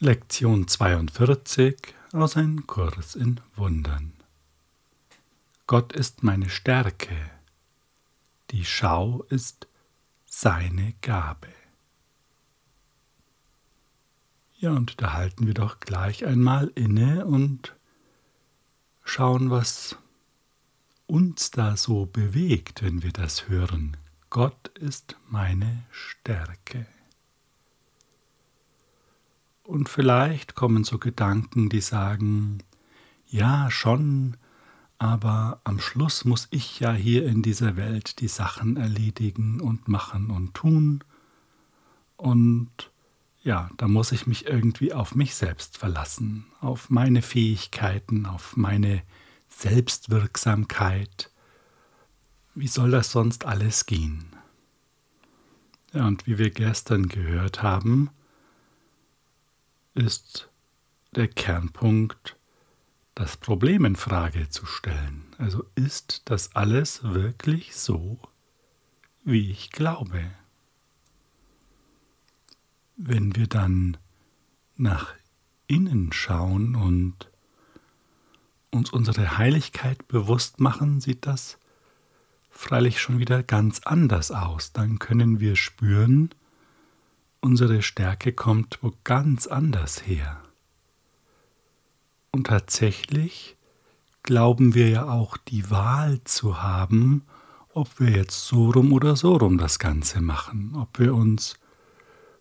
Lektion 42 aus Ein Kurs in Wundern. Gott ist meine Stärke, die Schau ist seine Gabe. Ja, und da halten wir doch gleich einmal inne und schauen, was uns da so bewegt, wenn wir das hören. Gott ist meine Stärke. Und vielleicht kommen so Gedanken, die sagen, ja schon, aber am Schluss muss ich ja hier in dieser Welt die Sachen erledigen und machen und tun. Und ja, da muss ich mich irgendwie auf mich selbst verlassen, auf meine Fähigkeiten, auf meine Selbstwirksamkeit. Wie soll das sonst alles gehen? Ja, und wie wir gestern gehört haben, ist der Kernpunkt, das Problem in Frage zu stellen. Also ist das alles wirklich so, wie ich glaube? Wenn wir dann nach innen schauen und uns unsere Heiligkeit bewusst machen, sieht das freilich schon wieder ganz anders aus. Dann können wir spüren, unsere Stärke kommt wo ganz anders her. Und tatsächlich glauben wir ja auch die Wahl zu haben, ob wir jetzt so rum oder so rum das Ganze machen, ob wir uns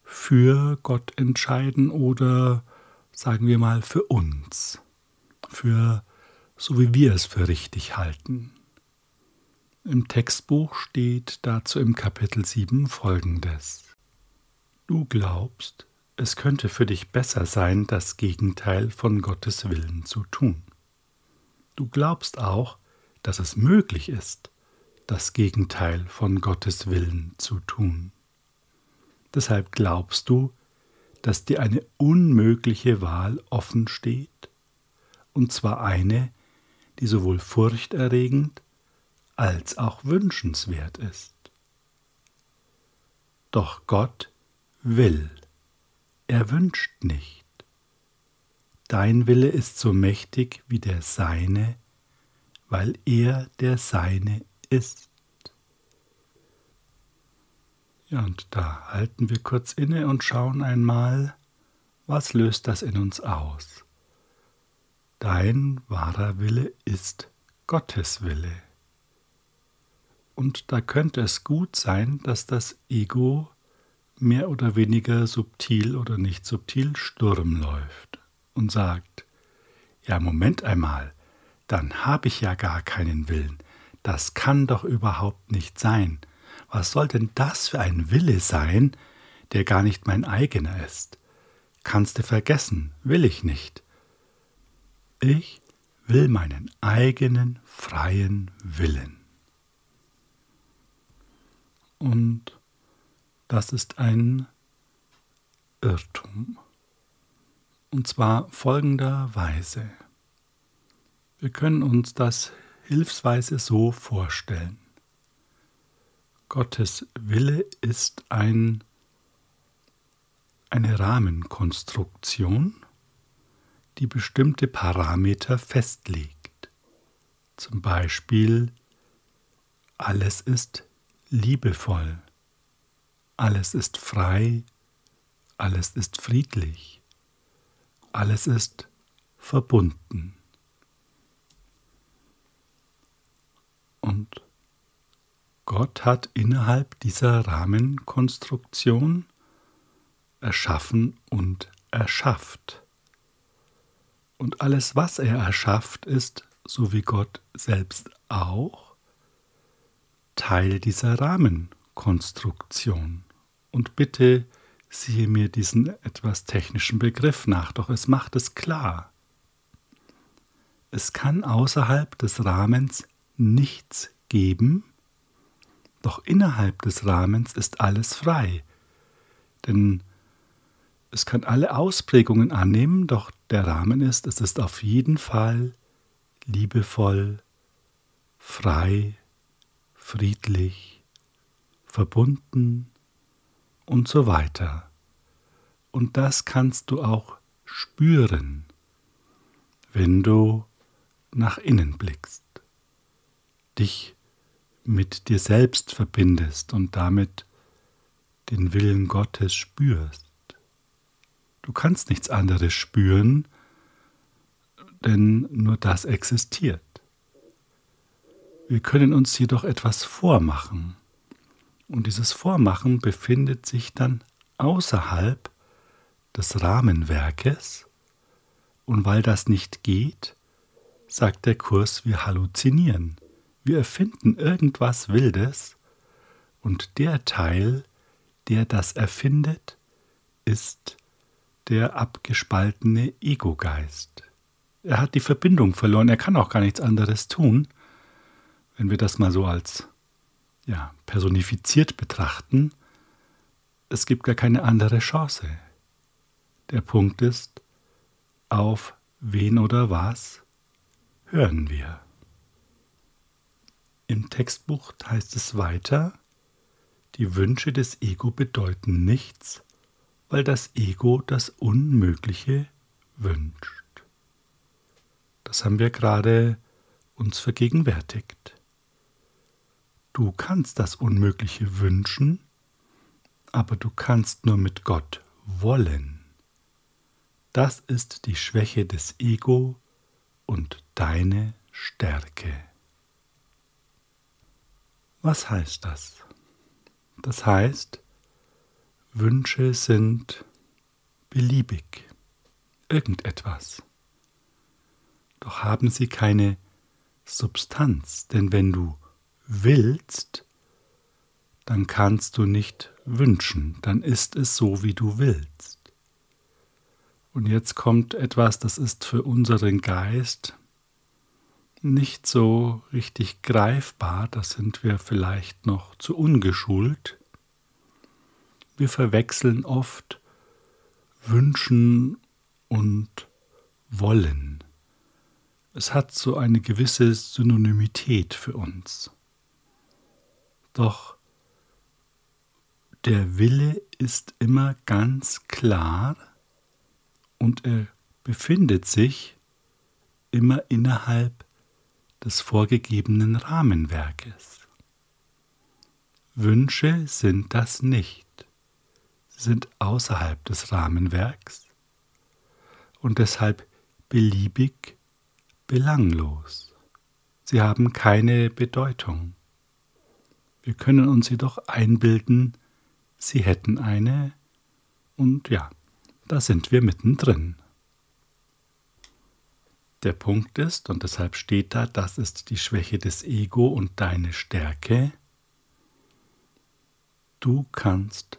für Gott entscheiden oder sagen wir mal für uns, für so wie wir es für richtig halten. Im Textbuch steht dazu im Kapitel 7 folgendes. Du glaubst, es könnte für dich besser sein, das Gegenteil von Gottes Willen zu tun. Du glaubst auch, dass es möglich ist, das Gegenteil von Gottes Willen zu tun. Deshalb glaubst du, dass dir eine unmögliche Wahl offen steht, und zwar eine, die sowohl furchterregend als auch wünschenswert ist. Doch Gott will, er wünscht nicht. Dein Wille ist so mächtig wie der Seine, weil er der Seine ist. Ja, und da halten wir kurz inne und schauen einmal, was löst das in uns aus? Dein wahrer Wille ist Gottes Wille. Und da könnte es gut sein, dass das Ego mehr oder weniger subtil oder nicht subtil Sturm läuft und sagt, ja, Moment einmal, dann habe ich ja gar keinen Willen. Das kann doch überhaupt nicht sein. Was soll denn das für ein Wille sein, der gar nicht mein eigener ist? Kannst du vergessen, will ich nicht. Ich will meinen eigenen freien Willen. Und das ist ein Irrtum. Und zwar folgenderweise. Wir können uns das hilfsweise so vorstellen. Gottes Wille ist ein, eine Rahmenkonstruktion, die bestimmte Parameter festlegt. Zum Beispiel, alles ist liebevoll, alles ist frei, alles ist friedlich, alles ist verbunden. Und Gott hat innerhalb dieser Rahmenkonstruktion erschaffen und erschafft. Und alles, was er erschafft, ist, so wie Gott selbst auch, Teil dieser Rahmenkonstruktion. Und bitte siehe mir diesen etwas technischen Begriff nach, doch es macht es klar. Es kann außerhalb des Rahmens nichts geben, doch innerhalb des Rahmens ist alles frei. Denn es kann alle Ausprägungen annehmen, doch der Rahmen ist, es ist auf jeden Fall liebevoll, frei, friedlich, verbunden und so weiter. Und das kannst du auch spüren, wenn du nach innen blickst, dich mit dir selbst verbindest und damit den Willen Gottes spürst. Du kannst nichts anderes spüren, denn nur das existiert. Wir können uns jedoch etwas vormachen. Und dieses Vormachen befindet sich dann außerhalb des Rahmenwerkes. Und weil das nicht geht, sagt der Kurs, wir halluzinieren. Wir erfinden irgendwas Wildes und der Teil, der das erfindet, ist der abgespaltene Ego-Geist. Er hat die Verbindung verloren, er kann auch gar nichts anderes tun. Wenn wir das mal so als ja, personifiziert betrachten, es gibt gar keine andere Chance. Der Punkt ist, auf wen oder was hören wir. Im Textbuch heißt es weiter, die Wünsche des Ego bedeuten nichts, weil das Ego das Unmögliche wünscht. Das haben wir gerade uns vergegenwärtigt. Du kannst das Unmögliche wünschen, aber du kannst nur mit Gott wollen. Das ist die Schwäche des Ego und deine Stärke. Was heißt das? Das heißt, Wünsche sind beliebig, irgendetwas. Doch haben sie keine Substanz, denn wenn du willst, dann kannst du nicht wünschen, dann ist es so, wie du willst. Und jetzt kommt etwas, das ist für unseren Geist nicht so richtig greifbar, da sind wir vielleicht noch zu ungeschult. Wir verwechseln oft Wünschen und Wollen. Es hat so eine gewisse Synonymität für uns. Doch der Wille ist immer ganz klar und er befindet sich immer innerhalb des vorgegebenen Rahmenwerkes. Wünsche sind das nicht sind außerhalb des Rahmenwerks und deshalb beliebig belanglos. Sie haben keine Bedeutung. Wir können uns jedoch einbilden, sie hätten eine, und ja, da sind wir mittendrin. Der Punkt ist, und deshalb steht da, das ist die Schwäche des Ego und deine Stärke, du kannst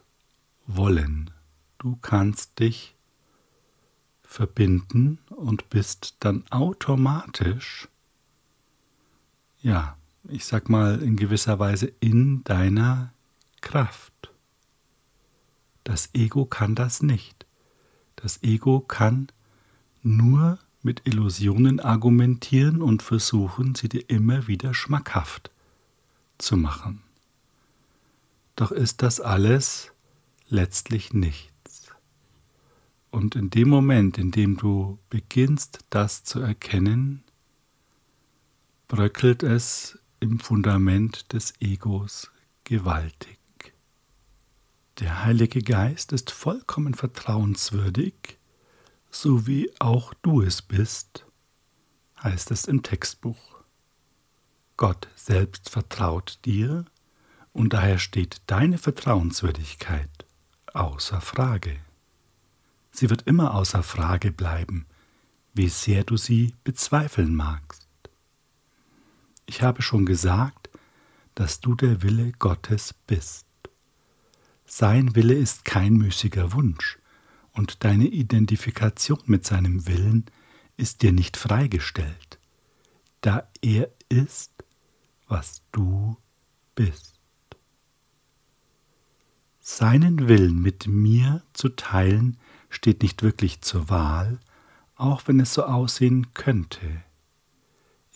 wollen. Du kannst dich verbinden und bist dann automatisch, ja, ich sag mal in gewisser Weise in deiner Kraft. Das Ego kann das nicht. Das Ego kann nur mit Illusionen argumentieren und versuchen, sie dir immer wieder schmackhaft zu machen. Doch ist das alles letztlich nichts. Und in dem Moment, in dem du beginnst, das zu erkennen, bröckelt es im Fundament des Egos gewaltig. Der Heilige Geist ist vollkommen vertrauenswürdig, so wie auch du es bist, heißt es im Textbuch. Gott selbst vertraut dir und daher steht deine Vertrauenswürdigkeit außer Frage. Sie wird immer außer Frage bleiben, wie sehr du sie bezweifeln magst. Ich habe schon gesagt, dass du der Wille Gottes bist. Sein Wille ist kein müßiger Wunsch, und deine Identifikation mit seinem Willen ist dir nicht freigestellt, da er ist, was du bist seinen Willen mit mir zu teilen, steht nicht wirklich zur Wahl, auch wenn es so aussehen könnte.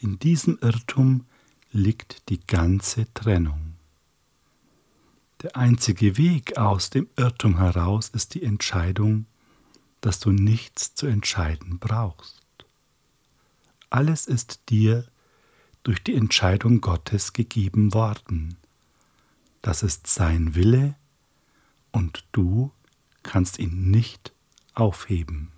In diesem Irrtum liegt die ganze Trennung. Der einzige Weg aus dem Irrtum heraus ist die Entscheidung, dass du nichts zu entscheiden brauchst. Alles ist dir durch die Entscheidung Gottes gegeben worden. Das ist sein Wille und du kannst ihn nicht aufheben.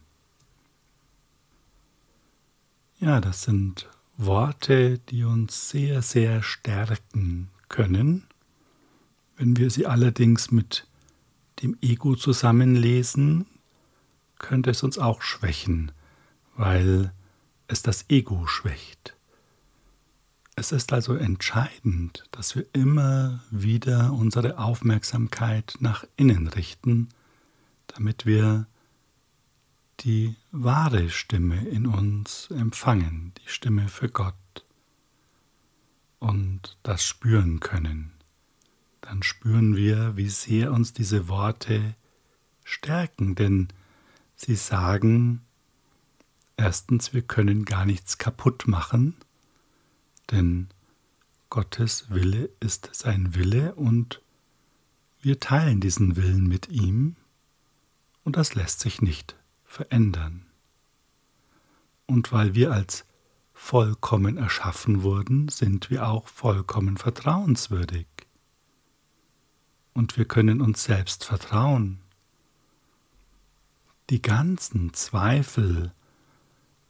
Ja, das sind Worte, die uns sehr, sehr stärken können. Wenn wir sie allerdings mit dem Ego zusammenlesen, könnte es uns auch schwächen, weil es das Ego schwächt. Es ist also entscheidend, dass wir immer wieder unsere Aufmerksamkeit nach innen richten, damit wir die wahre Stimme in uns empfangen, die Stimme für Gott und das spüren können. Dann spüren wir, wie sehr uns diese Worte stärken, denn sie sagen, erstens, wir können gar nichts kaputt machen, denn Gottes Wille ist sein Wille und wir teilen diesen Willen mit ihm und das lässt sich nicht verändern. Und weil wir als vollkommen erschaffen wurden, sind wir auch vollkommen vertrauenswürdig. Und wir können uns selbst vertrauen. Die ganzen Zweifel,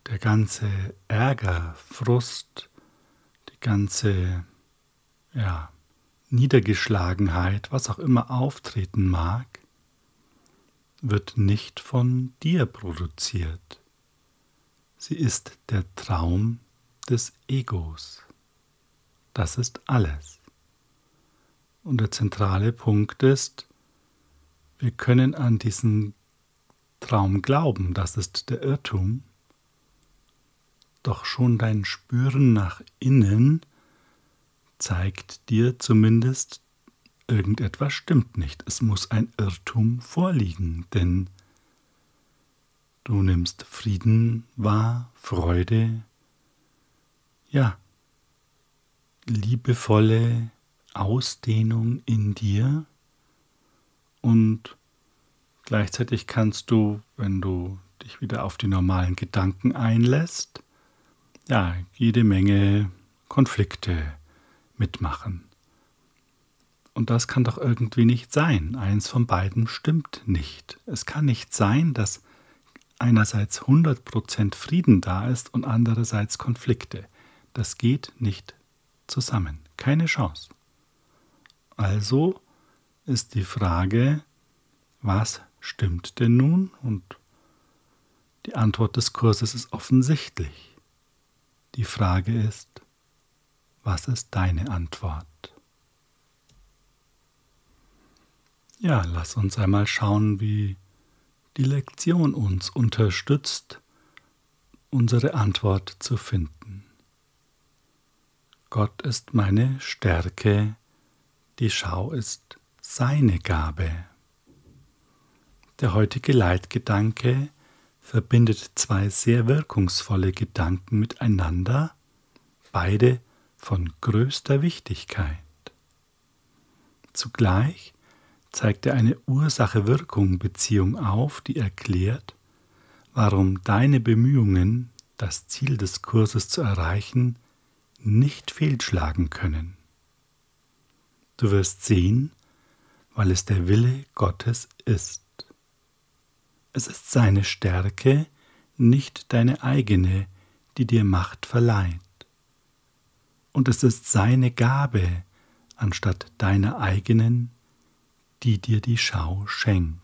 der ganze Ärger, Frust, die ganze ja, Niedergeschlagenheit, was auch immer auftreten mag, wird nicht von dir produziert. Sie ist der Traum des Egos. Das ist alles. Und der zentrale Punkt ist, wir können an diesen Traum glauben, das ist der Irrtum, doch schon dein Spüren nach innen zeigt dir zumindest irgendetwas stimmt nicht. Es muss ein Irrtum vorliegen, denn du nimmst Frieden wahr, Freude, ja, liebevolle Ausdehnung in dir und gleichzeitig kannst du, wenn du dich wieder auf die normalen Gedanken einlässt, ja, jede Menge Konflikte mitmachen. Und das kann doch irgendwie nicht sein. Eins von beiden stimmt nicht. Es kann nicht sein, dass einerseits 100% Frieden da ist und andererseits Konflikte. Das geht nicht zusammen. Keine Chance. Also ist die Frage, was stimmt denn nun? Und die Antwort des Kurses ist offensichtlich. Die Frage ist, was ist deine Antwort? Ja, lass uns einmal schauen, wie die Lektion uns unterstützt, unsere Antwort zu finden. Gott ist meine Stärke, die Schau ist seine Gabe. Der heutige Leitgedanke verbindet zwei sehr wirkungsvolle Gedanken miteinander, beide von größter Wichtigkeit. Zugleich zeigt er eine Ursache-Wirkung-Beziehung auf, die erklärt, warum deine Bemühungen, das Ziel des Kurses zu erreichen, nicht fehlschlagen können. Du wirst sehen, weil es der Wille Gottes ist. Es ist seine Stärke, nicht deine eigene, die dir Macht verleiht. Und es ist seine Gabe, anstatt deiner eigenen, die dir die Schau schenkt.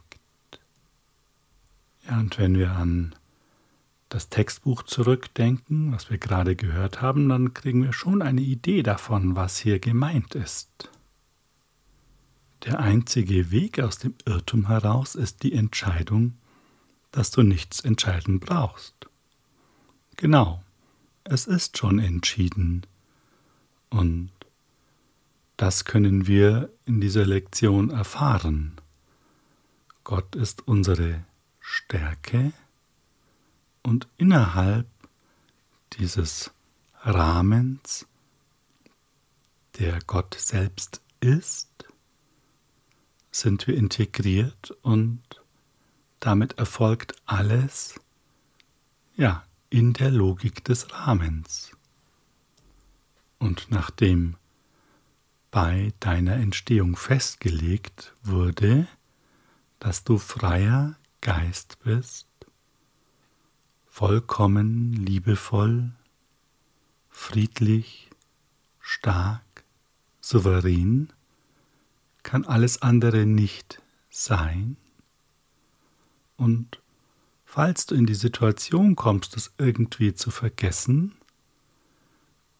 Ja, und wenn wir an das Textbuch zurückdenken, was wir gerade gehört haben, dann kriegen wir schon eine Idee davon, was hier gemeint ist. Der einzige Weg aus dem Irrtum heraus ist die Entscheidung, dass du nichts entscheiden brauchst. Genau, es ist schon entschieden. Und das können wir in dieser Lektion erfahren. Gott ist unsere Stärke und innerhalb dieses Rahmens, der Gott selbst ist, sind wir integriert und damit erfolgt alles, ja, in der Logik des Rahmens. Und nachdem bei deiner Entstehung festgelegt wurde, dass du freier Geist bist, vollkommen liebevoll, friedlich, stark, souverän, kann alles andere nicht sein. Und falls du in die Situation kommst, das irgendwie zu vergessen,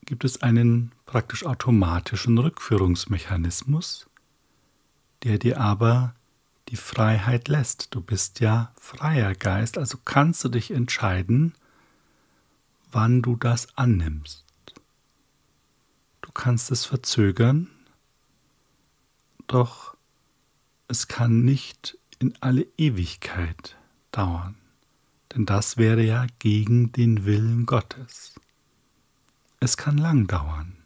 gibt es einen praktisch automatischen Rückführungsmechanismus, der dir aber die Freiheit lässt. Du bist ja freier Geist, also kannst du dich entscheiden, wann du das annimmst. Du kannst es verzögern, doch es kann nicht in alle Ewigkeit dauern, denn das wäre ja gegen den Willen Gottes. Es kann lang dauern,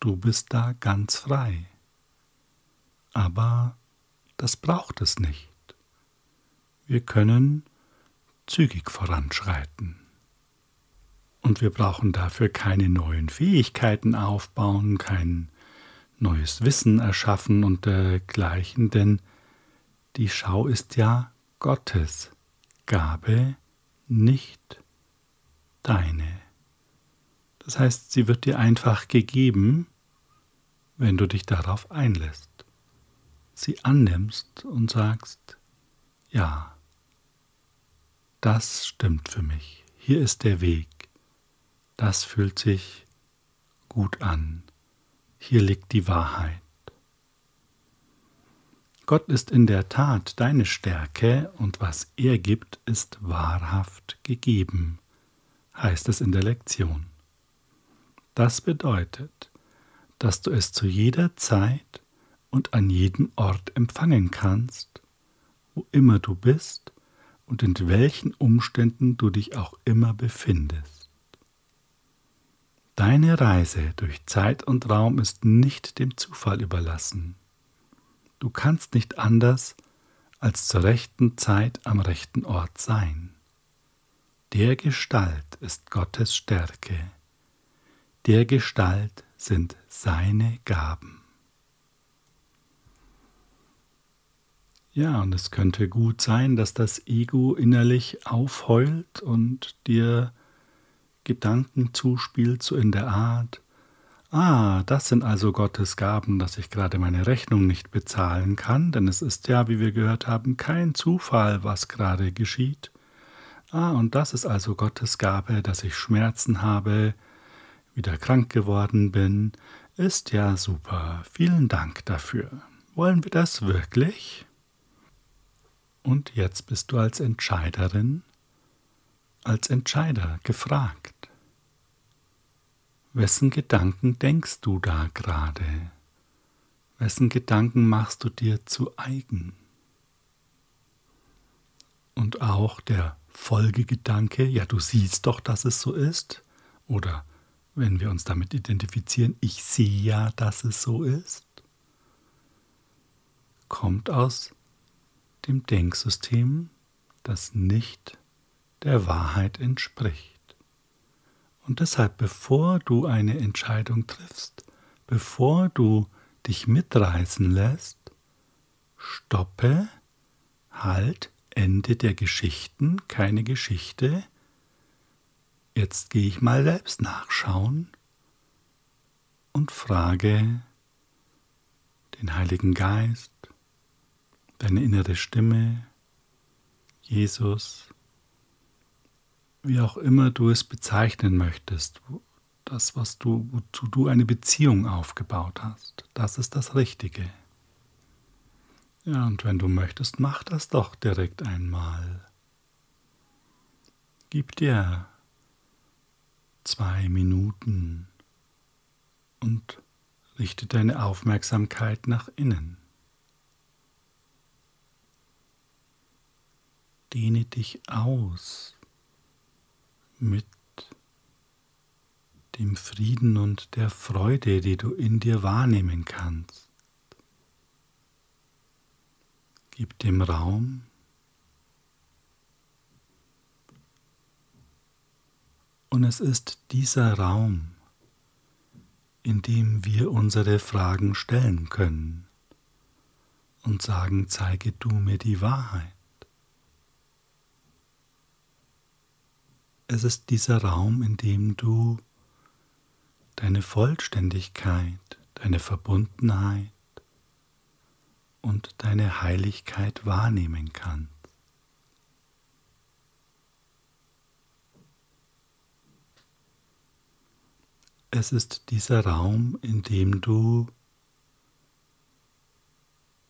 du bist da ganz frei, aber das braucht es nicht. Wir können zügig voranschreiten. Und wir brauchen dafür keine neuen Fähigkeiten aufbauen, kein neues Wissen erschaffen und dergleichen, denn die Schau ist ja Gottes Gabe, nicht deine. Das heißt, sie wird dir einfach gegeben, wenn du dich darauf einlässt sie annimmst und sagst, ja, das stimmt für mich, hier ist der Weg, das fühlt sich gut an, hier liegt die Wahrheit. Gott ist in der Tat deine Stärke und was er gibt, ist wahrhaft gegeben, heißt es in der Lektion. Das bedeutet, dass du es zu jeder Zeit und an jedem Ort empfangen kannst, wo immer du bist und in welchen Umständen du dich auch immer befindest. Deine Reise durch Zeit und Raum ist nicht dem Zufall überlassen. Du kannst nicht anders als zur rechten Zeit am rechten Ort sein. Der Gestalt ist Gottes Stärke, der Gestalt sind seine Gaben. Ja, und es könnte gut sein, dass das Ego innerlich aufheult und dir Gedanken zuspielt, so in der Art, ah, das sind also Gottes Gaben, dass ich gerade meine Rechnung nicht bezahlen kann, denn es ist ja, wie wir gehört haben, kein Zufall, was gerade geschieht. Ah, und das ist also Gottes Gabe, dass ich Schmerzen habe, wieder krank geworden bin, ist ja super. Vielen Dank dafür. Wollen wir das wirklich? Und jetzt bist du als Entscheiderin, als Entscheider gefragt. Wessen Gedanken denkst du da gerade? Wessen Gedanken machst du dir zu eigen? Und auch der Folgegedanke, ja, du siehst doch, dass es so ist. Oder wenn wir uns damit identifizieren, ich sehe ja, dass es so ist, kommt aus dem Denksystem, das nicht der Wahrheit entspricht. Und deshalb, bevor du eine Entscheidung triffst, bevor du dich mitreißen lässt, stoppe, halt, Ende der Geschichten, keine Geschichte. Jetzt gehe ich mal selbst nachschauen und frage den Heiligen Geist, deine innere Stimme, Jesus, wie auch immer du es bezeichnen möchtest, das, was du, wozu du eine Beziehung aufgebaut hast, das ist das Richtige. Ja, und wenn du möchtest, mach das doch direkt einmal. Gib dir zwei Minuten und richte deine Aufmerksamkeit nach innen. Dehne dich aus mit dem Frieden und der Freude, die du in dir wahrnehmen kannst. Gib dem Raum Und es ist dieser Raum, in dem wir unsere Fragen stellen können und sagen, zeige du mir die Wahrheit. Es ist dieser Raum, in dem du deine Vollständigkeit, deine Verbundenheit und deine Heiligkeit wahrnehmen kannst. Es ist dieser Raum, in dem du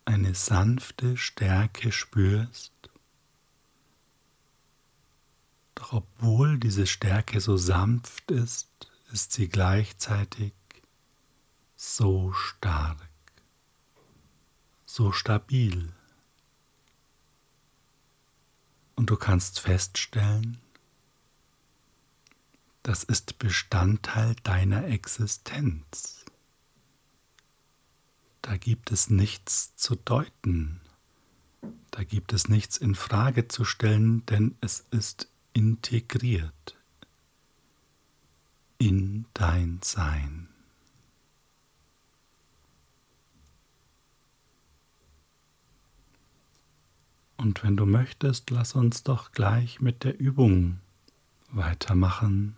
eine sanfte Stärke spürst, doch obwohl diese Stärke so sanft ist, ist sie gleichzeitig so stark, so stabil. Und du kannst feststellen, das ist Bestandteil deiner Existenz. Da gibt es nichts zu deuten, da gibt es nichts in Frage zu stellen, denn es ist integriert in dein Sein. Und wenn du möchtest, lass uns doch gleich mit der Übung weitermachen.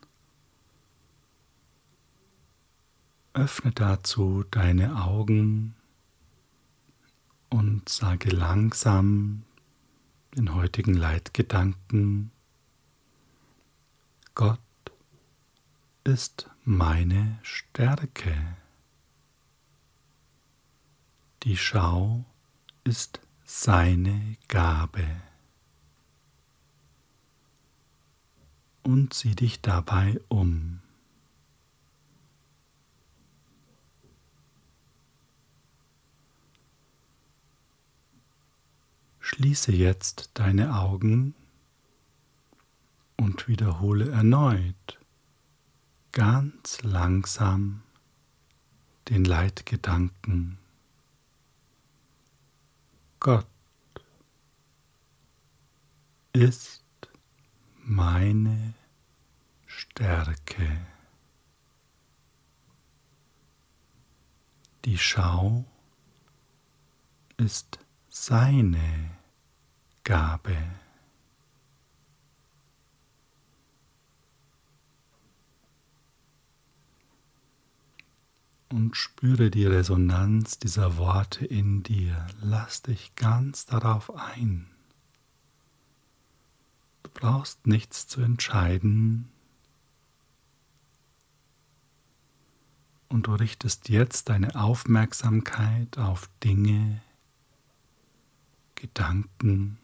Öffne dazu deine Augen und sage langsam den heutigen Leitgedanken, Gott ist meine Stärke. Die Schau ist seine Gabe. Und sieh dich dabei um. Schließe jetzt deine Augen und wiederhole erneut ganz langsam den Leitgedanken. Gott ist meine Stärke. Die Schau ist seine Gabe. Und spüre die Resonanz dieser Worte in dir. Lass dich ganz darauf ein. Du brauchst nichts zu entscheiden. Und du richtest jetzt deine Aufmerksamkeit auf Dinge, Gedanken,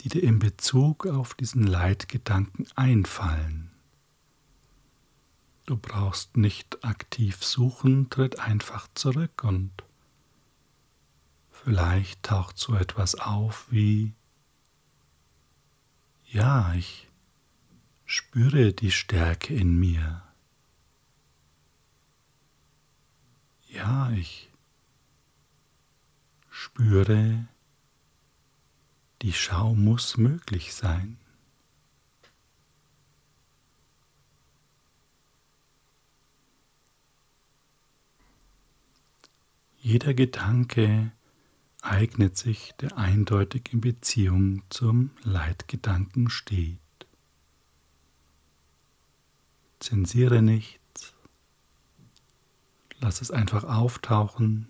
die dir in Bezug auf diesen Leitgedanken einfallen. Du brauchst nicht aktiv suchen, tritt einfach zurück und vielleicht taucht so etwas auf wie, ja, ich spüre die Stärke in mir. Ja, ich spüre die Schau muss möglich sein. Jeder Gedanke eignet sich, der eindeutig in Beziehung zum Leitgedanken steht. Zensiere nichts, lass es einfach auftauchen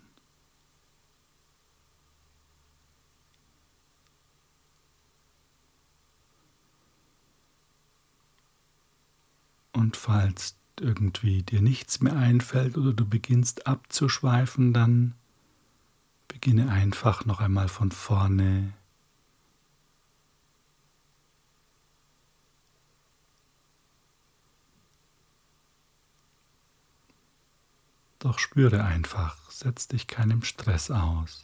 Und falls irgendwie dir nichts mehr einfällt oder du beginnst abzuschweifen, dann beginne einfach noch einmal von vorne. Doch spüre einfach, setz dich keinem Stress aus.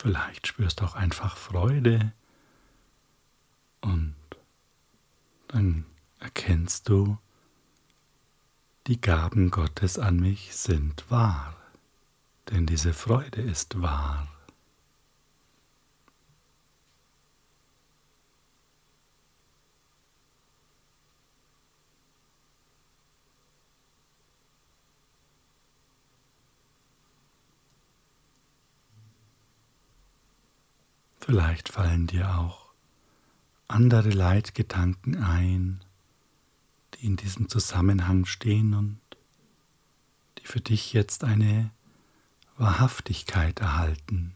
Vielleicht spürst du auch einfach Freude und dann erkennst du, die Gaben Gottes an mich sind wahr. denn diese Freude ist wahr. Vielleicht fallen dir auch andere Leitgedanken ein, die in diesem Zusammenhang stehen und die für dich jetzt eine Wahrhaftigkeit erhalten.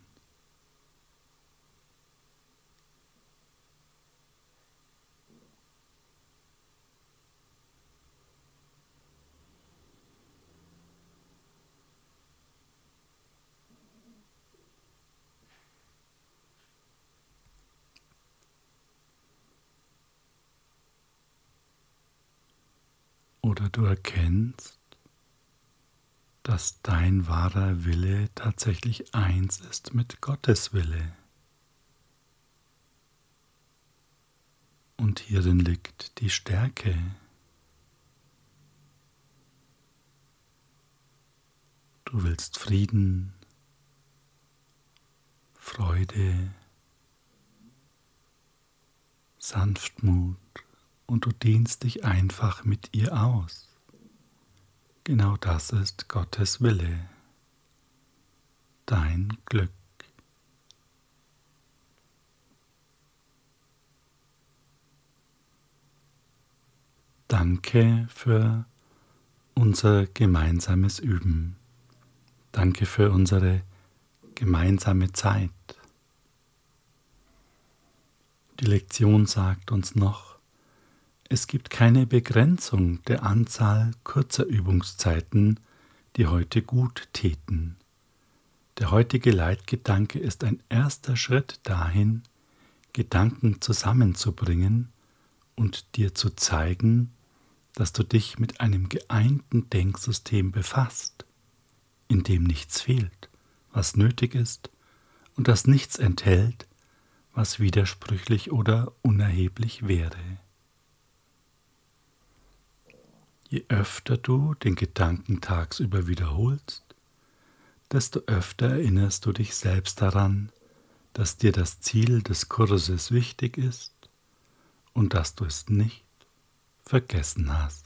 Oder du erkennst, dass dein wahrer Wille tatsächlich eins ist mit Gottes Wille. Und hierin liegt die Stärke. Du willst Frieden, Freude, Sanftmut und du dehnst dich einfach mit ihr aus. Genau das ist Gottes Wille, dein Glück. Danke für unser gemeinsames Üben. Danke für unsere gemeinsame Zeit. Die Lektion sagt uns noch, es gibt keine Begrenzung der Anzahl kurzer Übungszeiten, die heute gut täten. Der heutige Leitgedanke ist ein erster Schritt dahin, Gedanken zusammenzubringen und dir zu zeigen, dass du dich mit einem geeinten Denksystem befasst, in dem nichts fehlt, was nötig ist, und das nichts enthält, was widersprüchlich oder unerheblich wäre. Je öfter du den Gedanken tagsüber wiederholst, desto öfter erinnerst du dich selbst daran, dass dir das Ziel des Kurses wichtig ist und dass du es nicht vergessen hast.